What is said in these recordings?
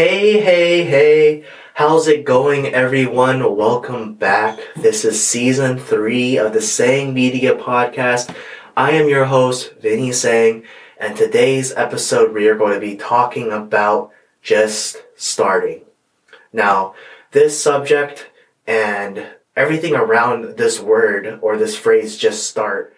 Hey, hey, hey. How's it going, everyone? Welcome back. This is season three of the Sang Media podcast. I am your host, Vinny Sang, and today's episode we are going to be talking about just starting. Now, this subject and everything around this word or this phrase, just start,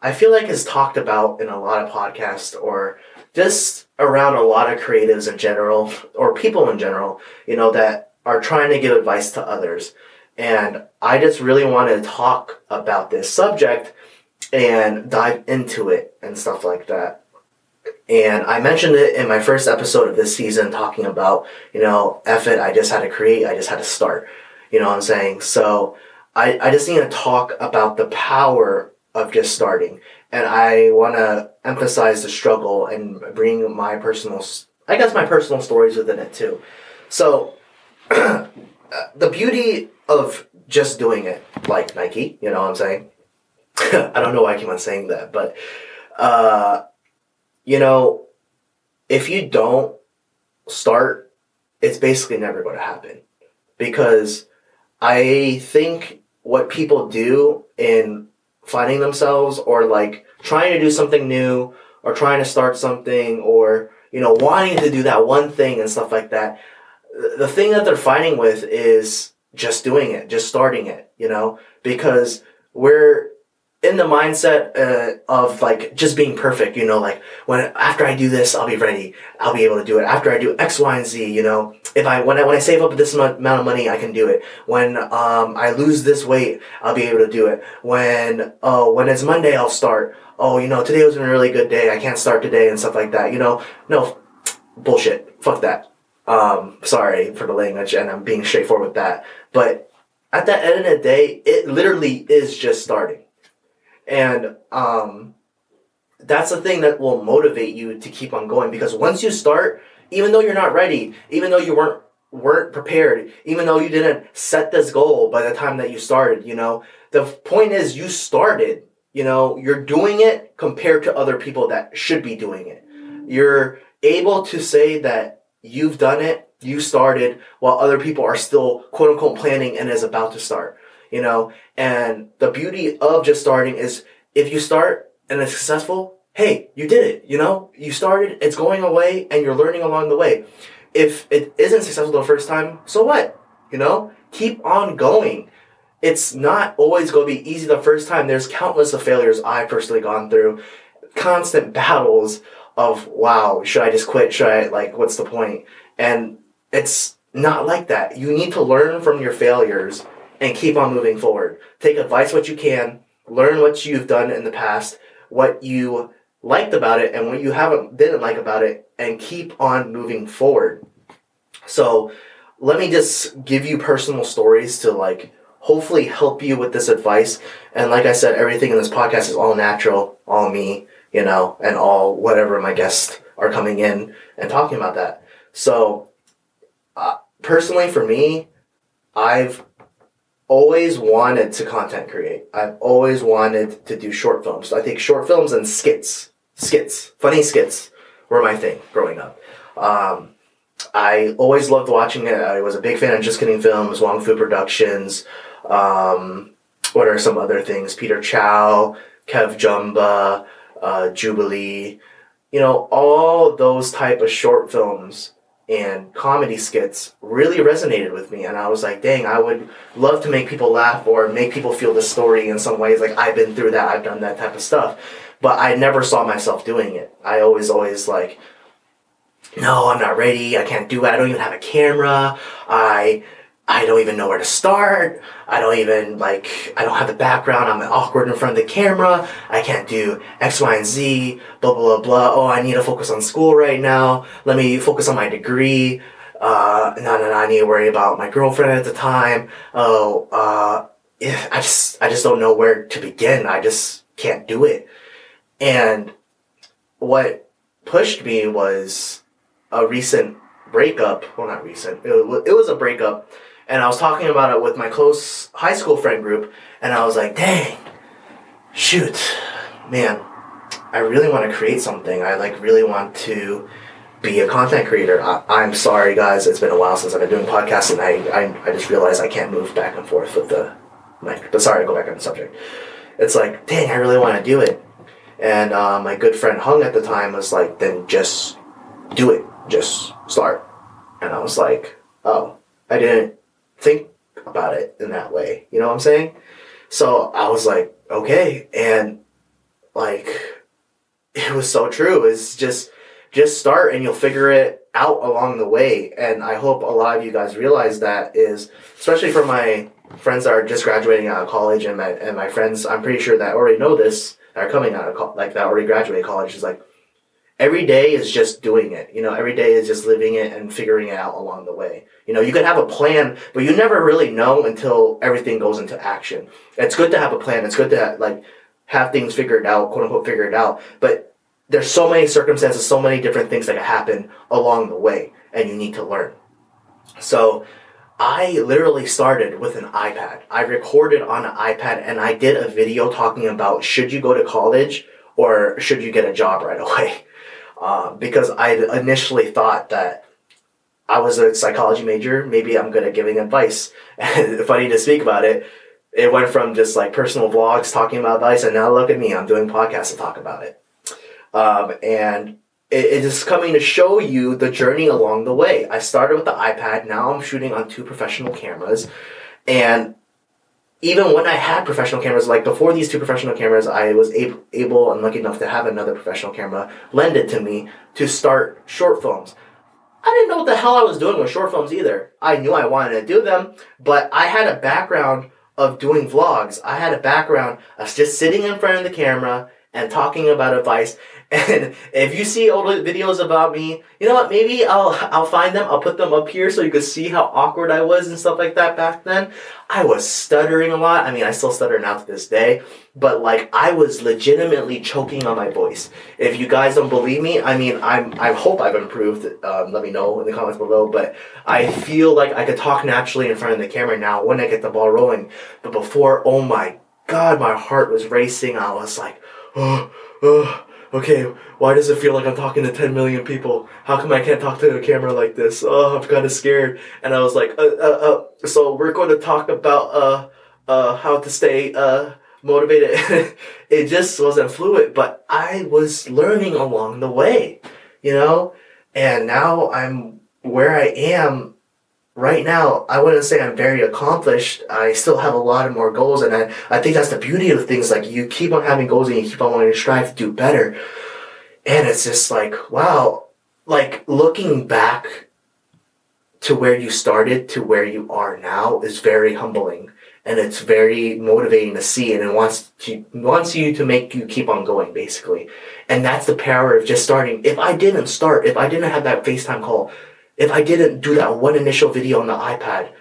I feel like is talked about in a lot of podcasts or just around a lot of creatives in general or people in general, you know, that are trying to give advice to others. And I just really want to talk about this subject and dive into it and stuff like that. And I mentioned it in my first episode of this season, talking about, you know, F it, I just had to create, I just had to start. You know what I'm saying? So I, I just need to talk about the power of just starting. And I want to emphasize the struggle and bring my personal, I guess, my personal stories within it too. So, the beauty of just doing it, like Nike, you know what I'm saying? I don't know why I keep on saying that, but, uh, you know, if you don't start, it's basically never going to happen. Because I think what people do in finding themselves or like trying to do something new or trying to start something or you know wanting to do that one thing and stuff like that the thing that they're fighting with is just doing it just starting it you know because we're in the mindset uh, of like just being perfect, you know, like when after I do this, I'll be ready. I'll be able to do it. After I do X, Y, and Z, you know, if I when I when I save up this amount of money, I can do it. When um I lose this weight, I'll be able to do it. When oh when it's Monday, I'll start. Oh, you know, today was a really good day. I can't start today and stuff like that. You know, no bullshit. Fuck that. Um, sorry for the language, and I'm being straightforward with that. But at the end of the day, it literally is just starting and um, that's the thing that will motivate you to keep on going because once you start, even though you're not ready, even though you weren't weren't prepared, even though you didn't set this goal by the time that you started, you know, the point is you started. You know, you're doing it compared to other people that should be doing it. You're able to say that you've done it, you started, while other people are still quote unquote planning and is about to start you know, and the beauty of just starting is if you start and it's successful, hey, you did it, you know, you started, it's going away and you're learning along the way. If it isn't successful the first time, so what? You know, keep on going. It's not always going to be easy the first time. There's countless of failures I personally gone through, constant battles of wow, should I just quit? Should I like what's the point? And it's not like that. You need to learn from your failures and keep on moving forward. Take advice what you can, learn what you've done in the past, what you liked about it and what you haven't didn't like about it and keep on moving forward. So, let me just give you personal stories to like hopefully help you with this advice. And like I said, everything in this podcast is all natural, all me, you know, and all whatever my guests are coming in and talking about that. So, uh, personally, for me, I've always wanted to content create. I've always wanted to do short films. I think short films and skits, skits, funny skits were my thing growing up. Um, I always loved watching it. I was a big fan of Just Kidding Films, Wong Fu Productions. Um, what are some other things? Peter Chao, Kev Jumba, uh, Jubilee. You know, all those type of short films and comedy skits really resonated with me and i was like dang i would love to make people laugh or make people feel the story in some ways like i've been through that i've done that type of stuff. But i never saw myself doing it. I always always like no i'm not ready i can't do it i don't even have a camera i I don't even know where to start. I don't even like I don't have the background. I'm awkward in front of the camera. I can't do X, Y, and Z. Blah blah blah. Oh, I need to focus on school right now. Let me focus on my degree. Uh, no, no, no. I need to worry about my girlfriend at the time. Oh, uh, I just I just don't know where to begin. I just can't do it. And what pushed me was a recent breakup. Well, not recent. It was a breakup and I was talking about it with my close high school friend group, and I was like, dang, shoot, man, I really want to create something. I like really want to be a content creator. I, am sorry, guys. It's been a while since I've been doing podcasts, and I, I, I just realized I can't move back and forth with the mic. But sorry, to go back on the subject. It's like, dang, I really want to do it. And uh, my good friend Hung at the time was like, then just do it. Just start. And I was like, oh, I didn't think about it in that way. You know what I'm saying? So I was like, okay. And like, it was so true. It's just, just start and you'll figure it out along the way. And I hope a lot of you guys realize that is, especially for my friends that are just graduating out of college and my, and my friends, I'm pretty sure that already know this, that are coming out of co- like that already graduated college is like, every day is just doing it. You know, every day is just living it and figuring it out along the way. You know, you can have a plan, but you never really know until everything goes into action. It's good to have a plan. It's good to like have things figured out, quote unquote, figured out. But there's so many circumstances, so many different things that can happen along the way, and you need to learn. So, I literally started with an iPad. I recorded on an iPad and I did a video talking about should you go to college or should you get a job right away? Uh, because I initially thought that I was a psychology major. Maybe I'm good at giving advice. And funny to speak about it, it went from just like personal vlogs talking about advice, and now look at me, I'm doing podcasts to talk about it. Um, and it, it is coming to show you the journey along the way. I started with the iPad, now I'm shooting on two professional cameras, and even when I had professional cameras, like before these two professional cameras, I was able, able and lucky enough to have another professional camera lended to me to start short films. I didn't know what the hell I was doing with short films either. I knew I wanted to do them, but I had a background of doing vlogs. I had a background of just sitting in front of the camera and talking about advice. And if you see old videos about me, you know what? Maybe I'll I'll find them. I'll put them up here so you can see how awkward I was and stuff like that back then. I was stuttering a lot. I mean, I still stutter now to this day, but like I was legitimately choking on my voice. If you guys don't believe me, I mean, I'm I hope I've improved. Um, let me know in the comments below. But I feel like I could talk naturally in front of the camera now when I get the ball rolling. But before, oh my god, my heart was racing. I was like, oh, oh okay, why does it feel like I'm talking to 10 million people? How come I can't talk to a camera like this? Oh, I'm kind of scared. And I was like, uh, uh, uh, so we're going to talk about, uh, uh, how to stay, uh, motivated. it just wasn't fluid, but I was learning along the way, you know? And now I'm where I am right now, I wouldn't say I'm very accomplished. I still have a lot of more goals, and I, I think that's the beauty of things. Like you keep on having goals and you keep on wanting to strive to do better. And it's just like, wow, like looking back to where you started to where you are now is very humbling. And it's very motivating to see, and it wants to wants you to make you keep on going, basically. And that's the power of just starting. If I didn't start, if I didn't have that FaceTime call, if I didn't do that one initial video on the iPad,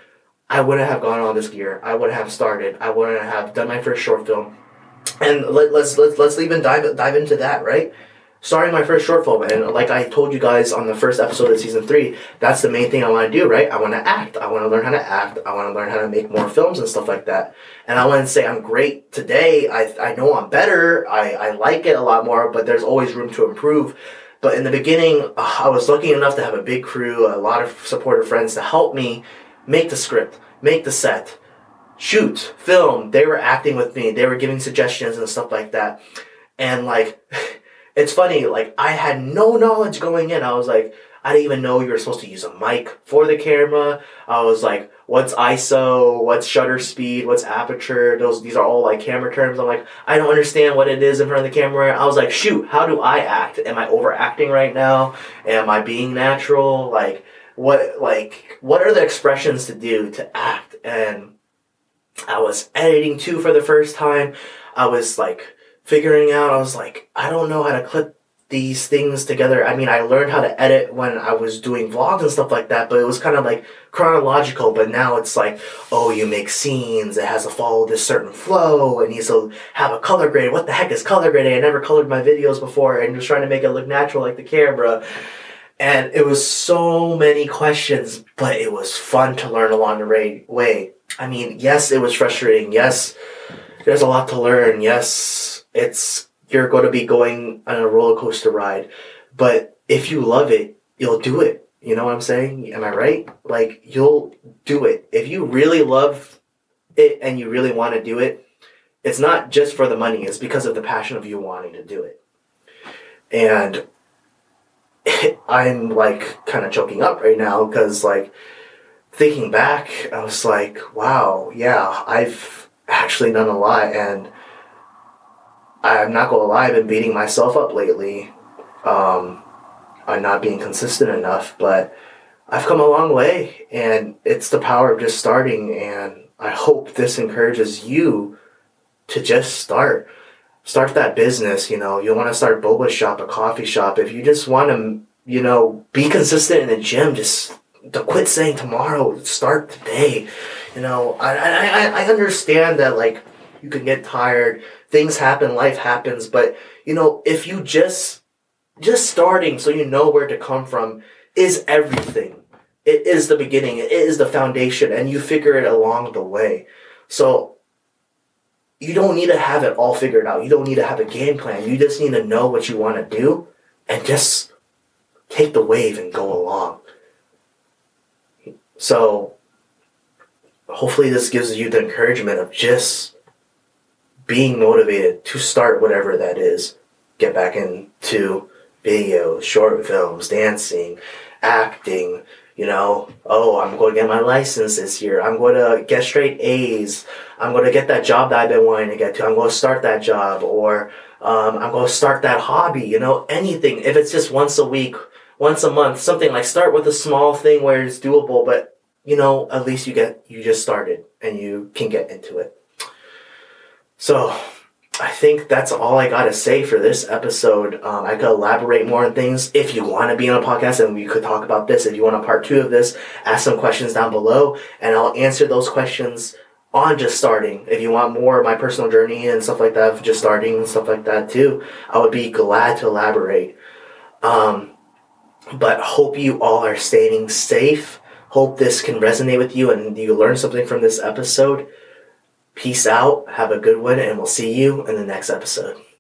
I wouldn't have gone on this gear. I wouldn't have started. I wouldn't have done my first short film. And let, let's let's let's even dive dive into that, right? Starting my first short film, and like I told you guys on the first episode of season three, that's the main thing I want to do, right? I want to act. I want to learn how to act. I want to learn how to make more films and stuff like that. And I want to say I'm great today. I I know I'm better. I I like it a lot more, but there's always room to improve. But in the beginning, uh, I was lucky enough to have a big crew, a lot of supportive friends to help me make the script, make the set, shoot, film. They were acting with me. They were giving suggestions and stuff like that. And like, it's funny, like I had no knowledge going in. I was like, I didn't even know you were supposed to use a mic for the camera. I was like, what's ISO, what's shutter speed, what's aperture. Those these are all like camera terms. I'm like, I don't understand what it is in front of the camera. I was like, shoot, how do I act? Am I overacting right now? Am I being natural? Like what like what are the expressions to do to act? And I was editing too for the first time. I was like figuring out, I was like, I don't know how to clip these things together. I mean, I learned how to edit when I was doing vlogs and stuff like that, but it was kind of like chronological. But now it's like, oh, you make scenes, it has to follow this certain flow, it needs to have a color grade. What the heck is color grading? I never colored my videos before, and just trying to make it look natural like the camera. And it was so many questions, but it was fun to learn along the way. I mean, yes, it was frustrating. Yes, there's a lot to learn. Yes, it's you're going to be going on a roller coaster ride. But if you love it, you'll do it. You know what I'm saying? Am I right? Like you'll do it. If you really love it and you really want to do it, it's not just for the money, it's because of the passion of you wanting to do it. And I'm like kind of choking up right now because like thinking back, I was like, wow, yeah, I've actually done a lot and I'm not gonna lie, I've been beating myself up lately. Um, on not being consistent enough, but I've come a long way and it's the power of just starting and I hope this encourages you to just start. Start that business, you know. You want to start boba shop, a coffee shop. If you just want to, you know, be consistent in the gym, just to quit saying tomorrow, start today. You know, I, I, I understand that like you can get tired, things happen, life happens, but you know, if you just just starting so you know where to come from is everything. It is the beginning, it is the foundation, and you figure it along the way. So you don't need to have it all figured out. You don't need to have a game plan. You just need to know what you want to do and just take the wave and go along. So hopefully this gives you the encouragement of just being motivated to start whatever that is. Get back into videos, short films, dancing, acting, you know, oh, I'm going to get my license this year. I'm going to get straight A's. I'm going to get that job that I've been wanting to get to. I'm going to start that job or um, I'm going to start that hobby, you know, anything. If it's just once a week, once a month, something like start with a small thing where it's doable, but you know, at least you get, you just started and you can get into it. So I think that's all I got to say for this episode. Um, I could elaborate more on things if you want to be on a podcast and we could talk about this. If you want a part two of this, ask some questions down below and I'll answer those questions on just starting. If you want more of my personal journey and stuff like that, just starting and stuff like that too, I would be glad to elaborate. Um, but hope you all are staying safe. Hope this can resonate with you and you learn something from this episode. Peace out, have a good one, and we'll see you in the next episode.